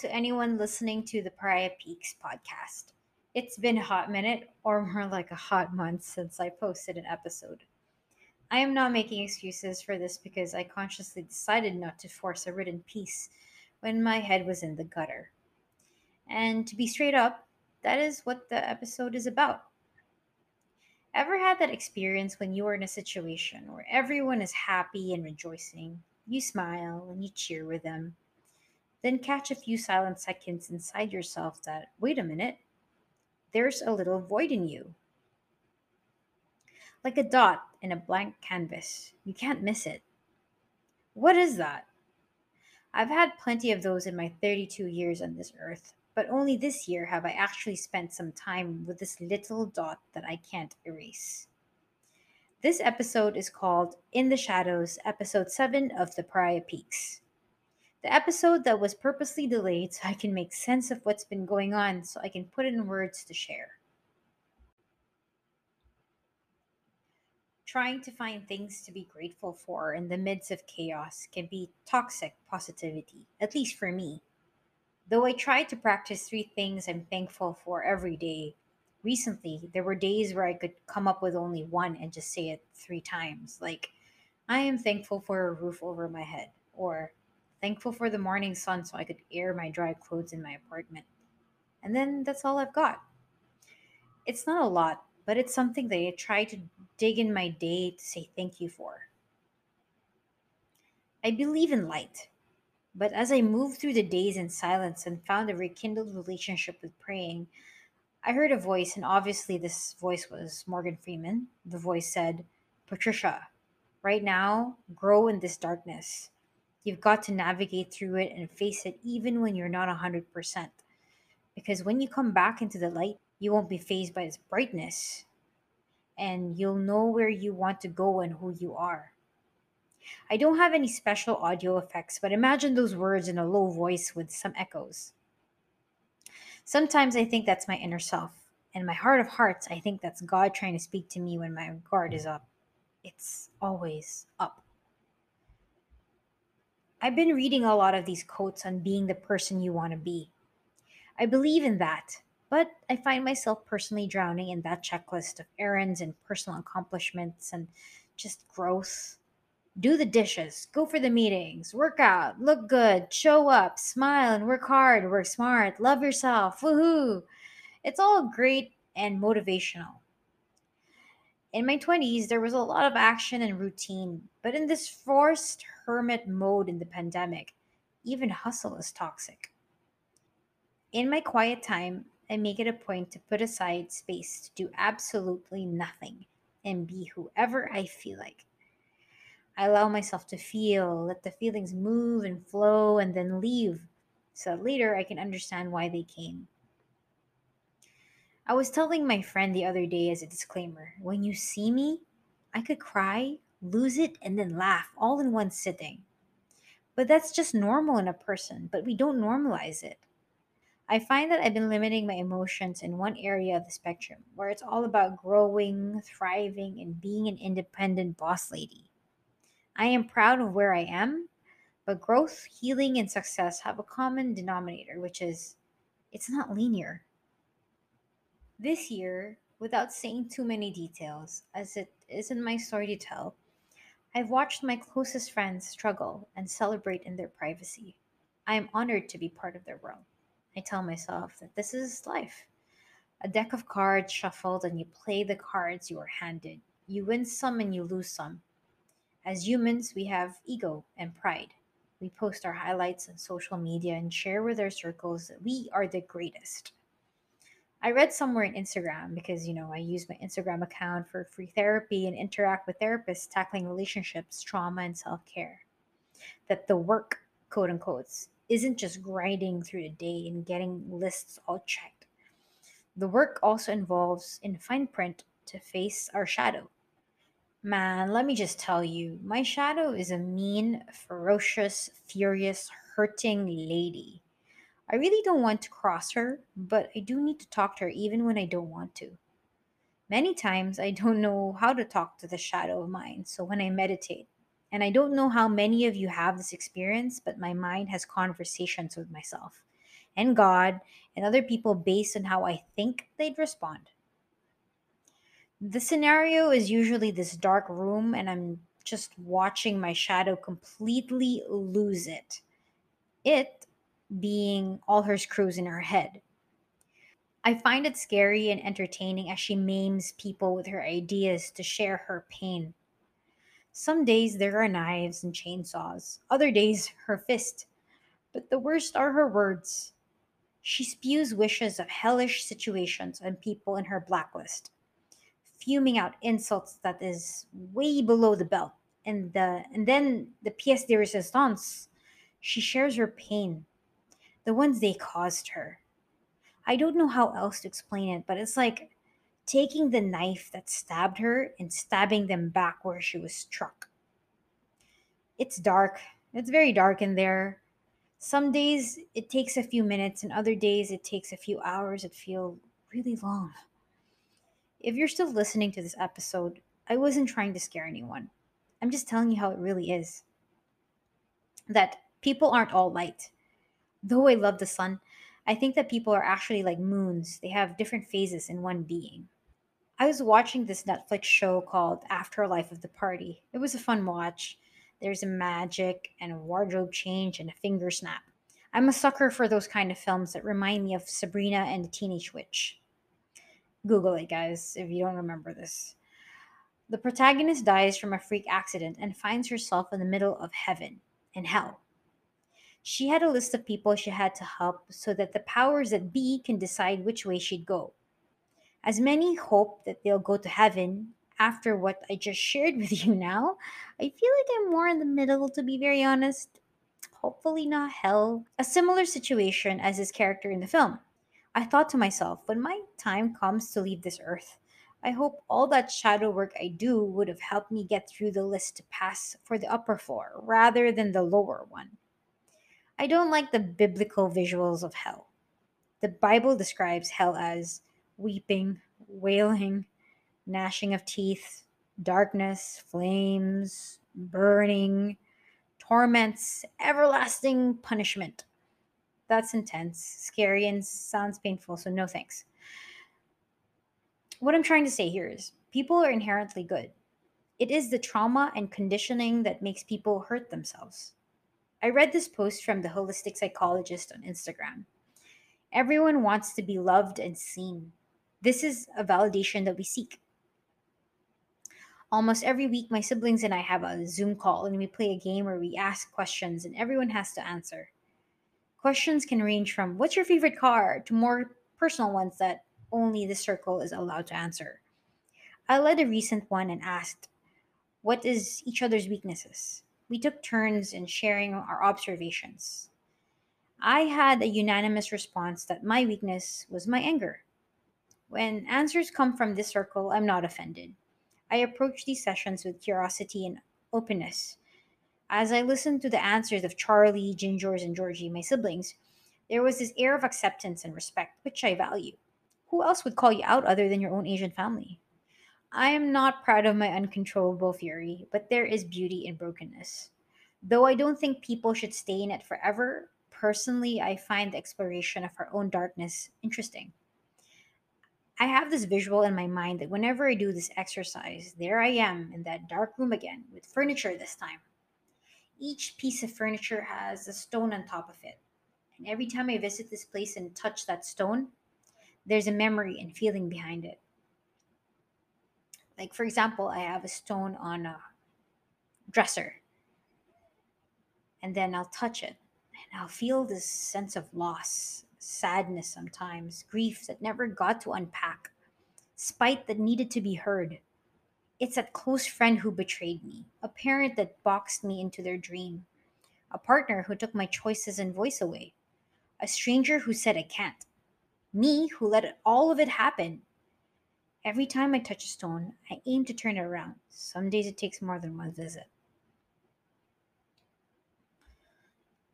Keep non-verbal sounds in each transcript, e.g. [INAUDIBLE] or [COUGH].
to anyone listening to the Pariah Peaks podcast. It's been a hot minute, or more like a hot month, since I posted an episode. I am not making excuses for this because I consciously decided not to force a written piece when my head was in the gutter. And to be straight up, that is what the episode is about. Ever had that experience when you are in a situation where everyone is happy and rejoicing? You smile and you cheer with them then catch a few silent seconds inside yourself that, wait a minute, there's a little void in you. Like a dot in a blank canvas. You can't miss it. What is that? I've had plenty of those in my 32 years on this earth, but only this year have I actually spent some time with this little dot that I can't erase. This episode is called In the Shadows, Episode 7 of The Pariah Peaks. The episode that was purposely delayed so I can make sense of what's been going on so I can put it in words to share. Trying to find things to be grateful for in the midst of chaos can be toxic positivity, at least for me. Though I try to practice three things I'm thankful for every day, recently there were days where I could come up with only one and just say it three times, like, I am thankful for a roof over my head, or thankful for the morning sun so I could air my dry clothes in my apartment. And then that's all I've got. It's not a lot, but it's something that I try to dig in my day to say thank you for. I believe in light, but as I moved through the days in silence and found a rekindled relationship with praying, I heard a voice, and obviously this voice was Morgan Freeman. The voice said, Patricia, right now, grow in this darkness. You've got to navigate through it and face it even when you're not 100%. Because when you come back into the light, you won't be fazed by its brightness. And you'll know where you want to go and who you are. I don't have any special audio effects, but imagine those words in a low voice with some echoes. Sometimes I think that's my inner self. In my heart of hearts, I think that's God trying to speak to me when my guard is up. It's always up. I've been reading a lot of these quotes on being the person you want to be. I believe in that, but I find myself personally drowning in that checklist of errands and personal accomplishments and just growth. Do the dishes, go for the meetings, work out, look good, show up, smile and work hard, work smart, love yourself, woohoo. It's all great and motivational. In my 20s, there was a lot of action and routine, but in this forced hermit mode in the pandemic, even hustle is toxic. In my quiet time, I make it a point to put aside space to do absolutely nothing and be whoever I feel like. I allow myself to feel, let the feelings move and flow, and then leave so that later I can understand why they came. I was telling my friend the other day as a disclaimer when you see me, I could cry, lose it, and then laugh all in one sitting. But that's just normal in a person, but we don't normalize it. I find that I've been limiting my emotions in one area of the spectrum where it's all about growing, thriving, and being an independent boss lady. I am proud of where I am, but growth, healing, and success have a common denominator, which is it's not linear. This year, without saying too many details, as it isn't my story to tell, I've watched my closest friends struggle and celebrate in their privacy. I am honored to be part of their world. I tell myself that this is life. A deck of cards shuffled, and you play the cards you are handed. You win some and you lose some. As humans, we have ego and pride. We post our highlights on social media and share with our circles that we are the greatest. I read somewhere in Instagram because, you know, I use my Instagram account for free therapy and interact with therapists tackling relationships, trauma, and self care. That the work, quote unquote, isn't just grinding through the day and getting lists all checked. The work also involves, in fine print, to face our shadow. Man, let me just tell you, my shadow is a mean, ferocious, furious, hurting lady I really don't want to cross her, but I do need to talk to her even when I don't want to. Many times I don't know how to talk to the shadow of mine, so when I meditate, and I don't know how many of you have this experience, but my mind has conversations with myself. and God and other people based on how I think they'd respond. The scenario is usually this dark room, and I'm just watching my shadow completely lose it. It being all her screws in her head. I find it scary and entertaining as she maims people with her ideas to share her pain. Some days there are knives and chainsaws, other days her fist. But the worst are her words. She spews wishes of hellish situations on people in her blacklist, fuming out insults that is way below the belt. And the and then the pièce de résistance, she shares her pain, the ones they caused her. I don't know how else to explain it, but it's like taking the knife that stabbed her and stabbing them back where she was struck. It's dark. It's very dark in there. Some days it takes a few minutes, and other days it takes a few hours It feels really long. If you're still listening to this episode, I wasn't trying to scare anyone. I'm just telling you how it really is. That people aren't all light. Though I love the sun, I think that people are actually like moons. They have different phases in one being. I was watching this Netflix show called Afterlife of the Party. It was a fun watch. There's a magic and a wardrobe change and a finger snap. I'm a sucker for those kind of films that remind me of Sabrina and the Teenage Witch. Google it, guys, if you don't remember this. The protagonist dies from a freak accident and finds herself in the middle of heaven and hell. She had a list of people she had to help so that the powers that be can decide which way she'd go. As many hope that they'll go to heaven after what I just shared [LAUGHS] with you now, I feel like I'm more in the middle, to be very honest. Hopefully, not hell. A similar situation as his character in the film. I thought to myself, when my time comes to leave this earth, I hope all that shadow work I do would have helped me get through the list to pass for the upper floor rather than the lower one. I don't like the biblical visuals of hell. The Bible describes hell as weeping, wailing, gnashing of teeth, darkness, flames, burning, torments, everlasting punishment. That's intense, scary, and sounds painful, so no thanks. What I'm trying to say here is people are inherently good. It is the trauma and conditioning that makes people hurt themselves. I read this post from the holistic psychologist on Instagram. Everyone wants to be loved and seen. This is a validation that we seek. Almost every week, my siblings and I have a Zoom call and we play a game where we ask questions and everyone has to answer. Questions can range from what's your favorite car to more personal ones that only the circle is allowed to answer. I led a recent one and asked, What is each other's weaknesses? We took turns in sharing our observations. I had a unanimous response that my weakness was my anger. When answers come from this circle, I'm not offended. I approach these sessions with curiosity and openness. As I listened to the answers of Charlie, Gingers, and Georgie, my siblings, there was this air of acceptance and respect, which I value. Who else would call you out other than your own Asian family? I am not proud of my uncontrollable fury, but there is beauty in brokenness. Though I don't think people should stay in it forever, personally, I find the exploration of our own darkness interesting. I have this visual in my mind that whenever I do this exercise, there I am in that dark room again with furniture this time. Each piece of furniture has a stone on top of it. And every time I visit this place and touch that stone, there's a memory and feeling behind it. Like, for example, I have a stone on a dresser, and then I'll touch it, and I'll feel this sense of loss sadness sometimes, grief that never got to unpack, spite that needed to be heard. It's that close friend who betrayed me, a parent that boxed me into their dream, a partner who took my choices and voice away, a stranger who said I can't, me who let all of it happen. Every time I touch a stone, I aim to turn it around. Some days it takes more than one visit.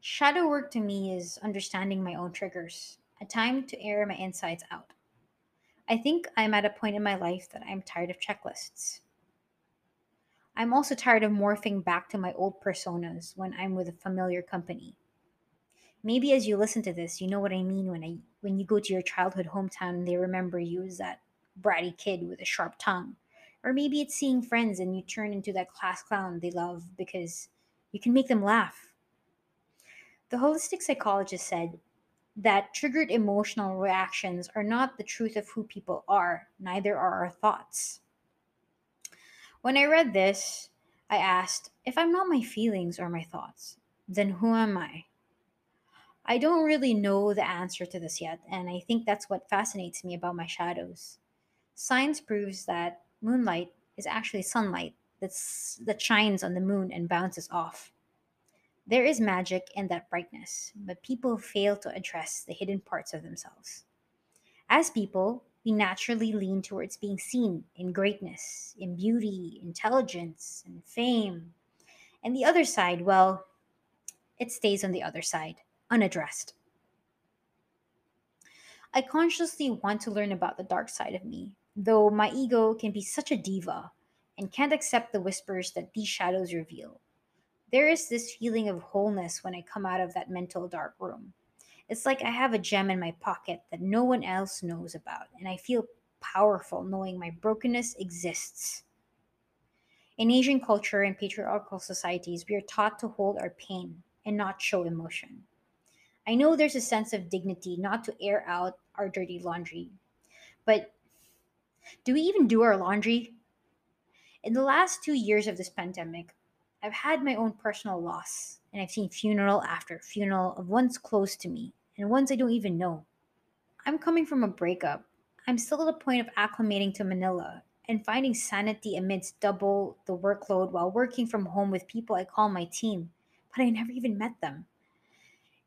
Shadow work to me is understanding my own triggers, a time to air my insides out. I think I'm at a point in my life that I'm tired of checklists. I'm also tired of morphing back to my old personas when I'm with a familiar company. Maybe as you listen to this, you know what I mean when I when you go to your childhood hometown and they remember you as that bratty kid with a sharp tongue. Or maybe it's seeing friends and you turn into that class clown they love because you can make them laugh. The holistic psychologist said that triggered emotional reactions are not the truth of who people are, neither are our thoughts. When I read this, I asked, if I'm not my feelings or my thoughts, then who am I? I don't really know the answer to this yet, and I think that's what fascinates me about my shadows. Science proves that moonlight is actually sunlight that's, that shines on the moon and bounces off. There is magic in that brightness, but people fail to address the hidden parts of themselves. As people, we naturally lean towards being seen in greatness, in beauty, intelligence, and fame. And the other side, well, it stays on the other side, unaddressed. I consciously want to learn about the dark side of me, though my ego can be such a diva and can't accept the whispers that these shadows reveal. There is this feeling of wholeness when I come out of that mental dark room. It's like I have a gem in my pocket that no one else knows about, and I feel powerful knowing my brokenness exists. In Asian culture and patriarchal societies, we are taught to hold our pain and not show emotion. I know there's a sense of dignity not to air out our dirty laundry, but do we even do our laundry? In the last two years of this pandemic, I've had my own personal loss, and I've seen funeral after funeral of ones close to me and ones I don't even know. I'm coming from a breakup. I'm still at the point of acclimating to Manila and finding sanity amidst double the workload while working from home with people I call my team, but I never even met them.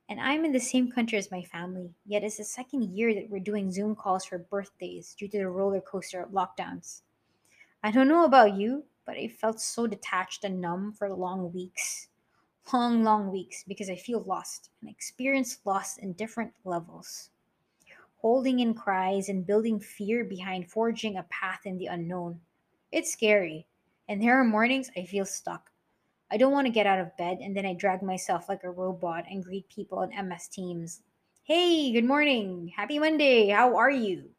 And I'm in the same country as my family, yet it's the second year that we're doing Zoom calls for birthdays due to the roller coaster of lockdowns. I don't know about you, but I felt so detached and numb for long weeks. Long, long weeks because I feel lost and experience loss in different levels. Holding in cries and building fear behind forging a path in the unknown. It's scary, and there are mornings I feel stuck. I don't want to get out of bed, and then I drag myself like a robot and greet people on MS Teams. Hey, good morning. Happy Monday. How are you?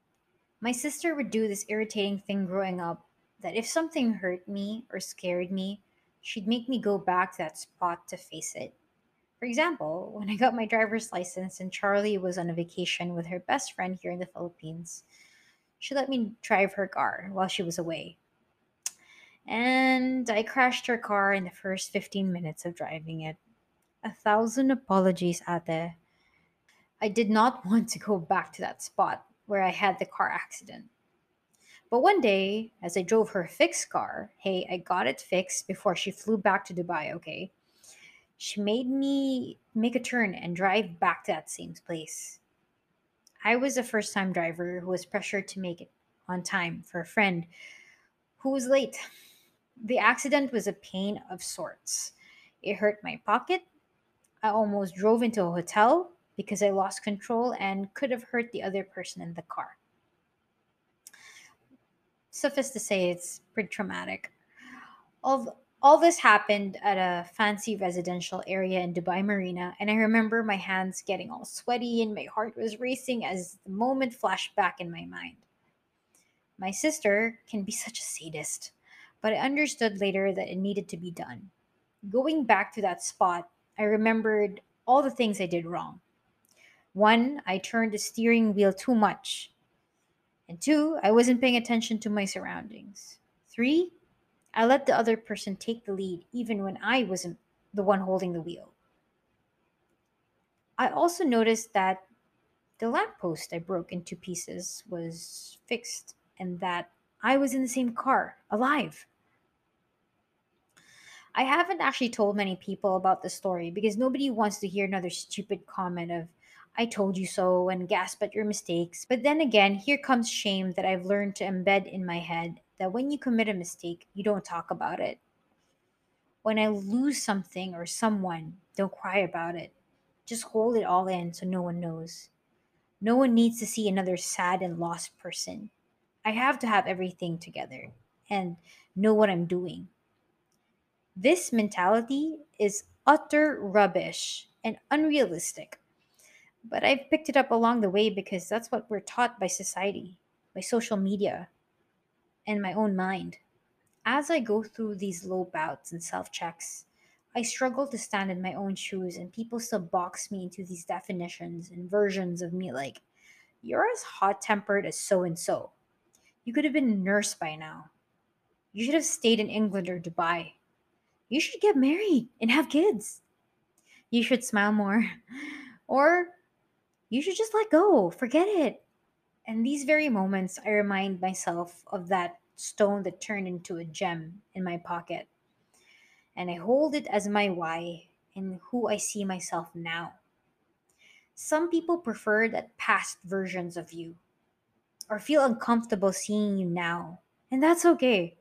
My sister would do this irritating thing growing up that if something hurt me or scared me, she'd make me go back to that spot to face it. For example, when I got my driver's license and Charlie was on a vacation with her best friend here in the Philippines, she let me drive her car while she was away. And I crashed her car in the first 15 minutes of driving it. A thousand apologies, Ate. I did not [LAUGHS] want to go back to that spot where I had the car accident. But one day, as I drove her fixed car, hey, I got it fixed before she flew back to Dubai, okay? She made me make a turn and drive back to that same place. I was a first time driver who was pressured to make it on time for a friend who was late. The accident was a pain of sorts. It hurt my pocket. I almost drove into a hotel because I lost control and could have hurt the other person in the car suffice to say, it's pretty traumatic. All, all this happened at a fancy residential area in Dubai Marina, and I remember my hands getting all sweaty and my heart was racing as the moment flashed back in my mind. My sister can be such a sadist, but I understood later that it needed to be done. Going back to that spot, I remembered all the things I did wrong. One, I turned the steering wheel too much and two, I wasn't paying attention to my surroundings. Three, I let the other person take the lead even when I wasn't the one holding the wheel. I also noticed that the lamppost I broke into pieces was fixed and that I was in the same car, alive. I haven't actually told many people about the story because nobody wants to hear another stupid comment of, I told you so and gasp at your mistakes. But then again, here comes shame that I've learned to embed in my head that when you commit a mistake, you don't talk about it. When I lose something or someone, don't cry about it. Just hold it all in so no one knows. No one needs to see another sad and lost person. I have to have everything together and know what I'm doing. This mentality is utter rubbish and unrealistic But I've picked it up along the way because that's what we're taught by society, by social media, and my own mind. As I go through these low bouts and self checks, I struggle to stand in my own shoes, and people still box me into these definitions and versions of me like, you're as hot tempered as so and so. You could have been a nurse by now. You should have stayed in England or Dubai. You should get married and have kids. You should smile more. [LAUGHS] Or you should just let go, forget it. And these very moments, I remind myself of that stone that turned into a gem in my pocket. And I hold it as my why and who I see myself now. Some people prefer that past versions of you or feel uncomfortable seeing you now. And that's okay.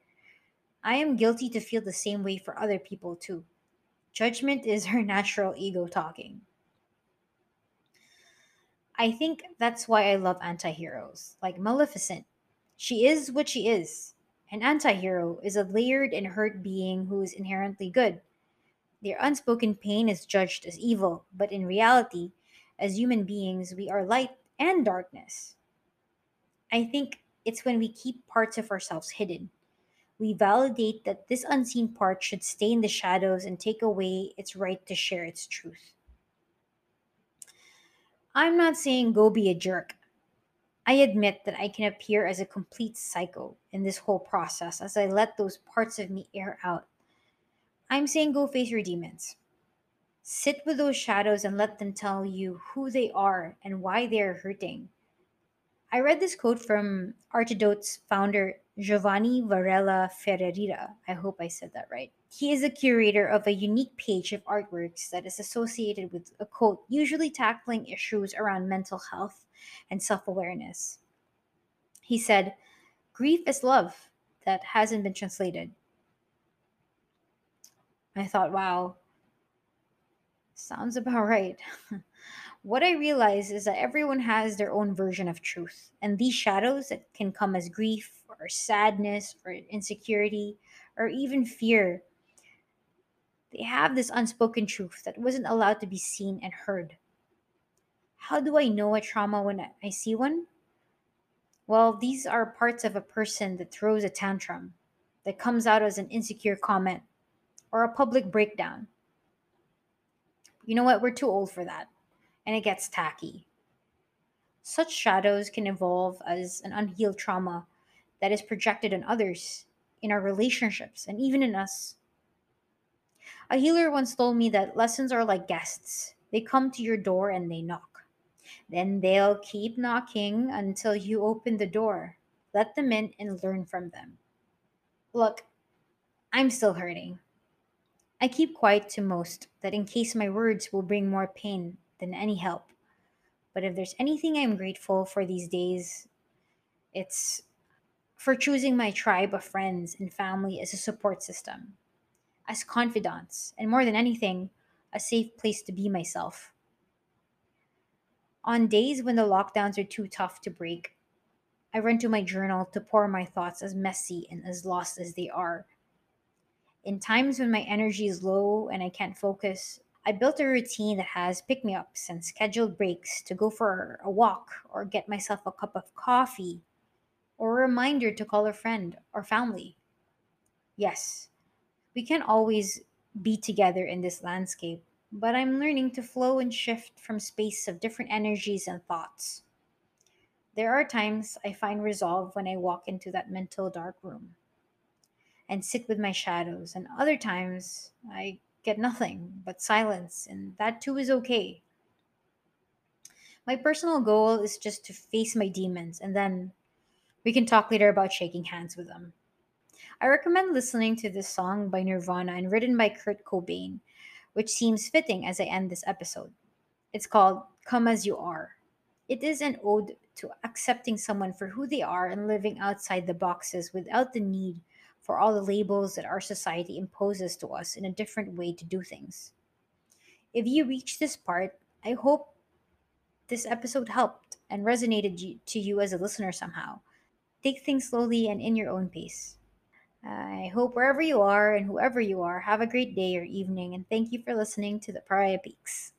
I am guilty to feel the same way for other people too. Judgment is her [LAUGHS] natural ego talking. I think that's why I love anti-heroes, like Maleficent. She is what she is. An anti-hero is a layered and hurt being who is inherently good. Their unspoken pain is judged as evil, but in reality, as human beings, we are light and darkness. I think it's when we keep parts of ourselves hidden. We validate that this unseen part should stay in the shadows and take away its right to share its truth. I'm not saying go be a jerk. I admit that I can appear as a complete psycho in this whole process as I let those parts of me air out. I'm saying go face your demons. Sit with those shadows and let them tell you who they are and why they're hurting. I read this quote from Artidote's founder, Giovanni Varela Ferreira. I hope I said that right. He is a curator of a unique page of artworks that is associated with a quote, usually tackling issues around mental health and self awareness. He said, Grief is love that hasn't been translated. I thought, wow, sounds about [LAUGHS] right. What I realize is that everyone has their own version of truth, and these shadows that can come as grief or sadness or insecurity or even fear, they have this unspoken truth that wasn't allowed to be seen and heard. How do I know a trauma when I see one? Well, these are parts of a person that throws a tantrum, that comes out as an insecure comment, or a public breakdown. You know what? We're too old for that and it gets tacky. Such shadows can evolve as an unhealed trauma that is projected on others, in our relationships, and even in us. A healer once told me that lessons are like guests they come to your door and they knock. Then they'll keep knocking until you open the door. Let them in and learn from them. Look, I'm still hurting. I keep quiet to most that in case my words will bring more pain than any help. But if there's anything I'm grateful for these days, it's for choosing my tribe of friends and family as a support system, as confidants, and more than anything, a safe place to be myself. On days when the lockdowns are too tough to break, I run to my journal to pour my thoughts as messy and as lost as they are. In times when my energy is low and I can't focus, I built a routine that has pick me ups and scheduled breaks to go for a walk or get myself a cup of coffee or a reminder to call a friend or family. Yes, we can always be together in this landscape, but I'm learning to flow and shift from space of different energies and thoughts. There are times I find resolve when I walk into that mental dark room and sit with my shadows, and other times I get nothing but silence, and that too is okay. My personal goal is just to face my demons, and then we can talk later about shaking hands with them. I recommend listening to this song by Nirvana and written by Kurt Cobain, which seems fitting as I end this episode. It's called Come As You Are. It is an ode to accepting someone for who they are and living outside the boxes without the need for all the labels that our society imposes to us in a different way to do things. If you reach this part, I hope this episode helped and resonated to you as a listener somehow. Take things slowly and in your own pace. I hope wherever you are and whoever you are, have a great day or evening, and thank you for listening to the Pariah Peaks.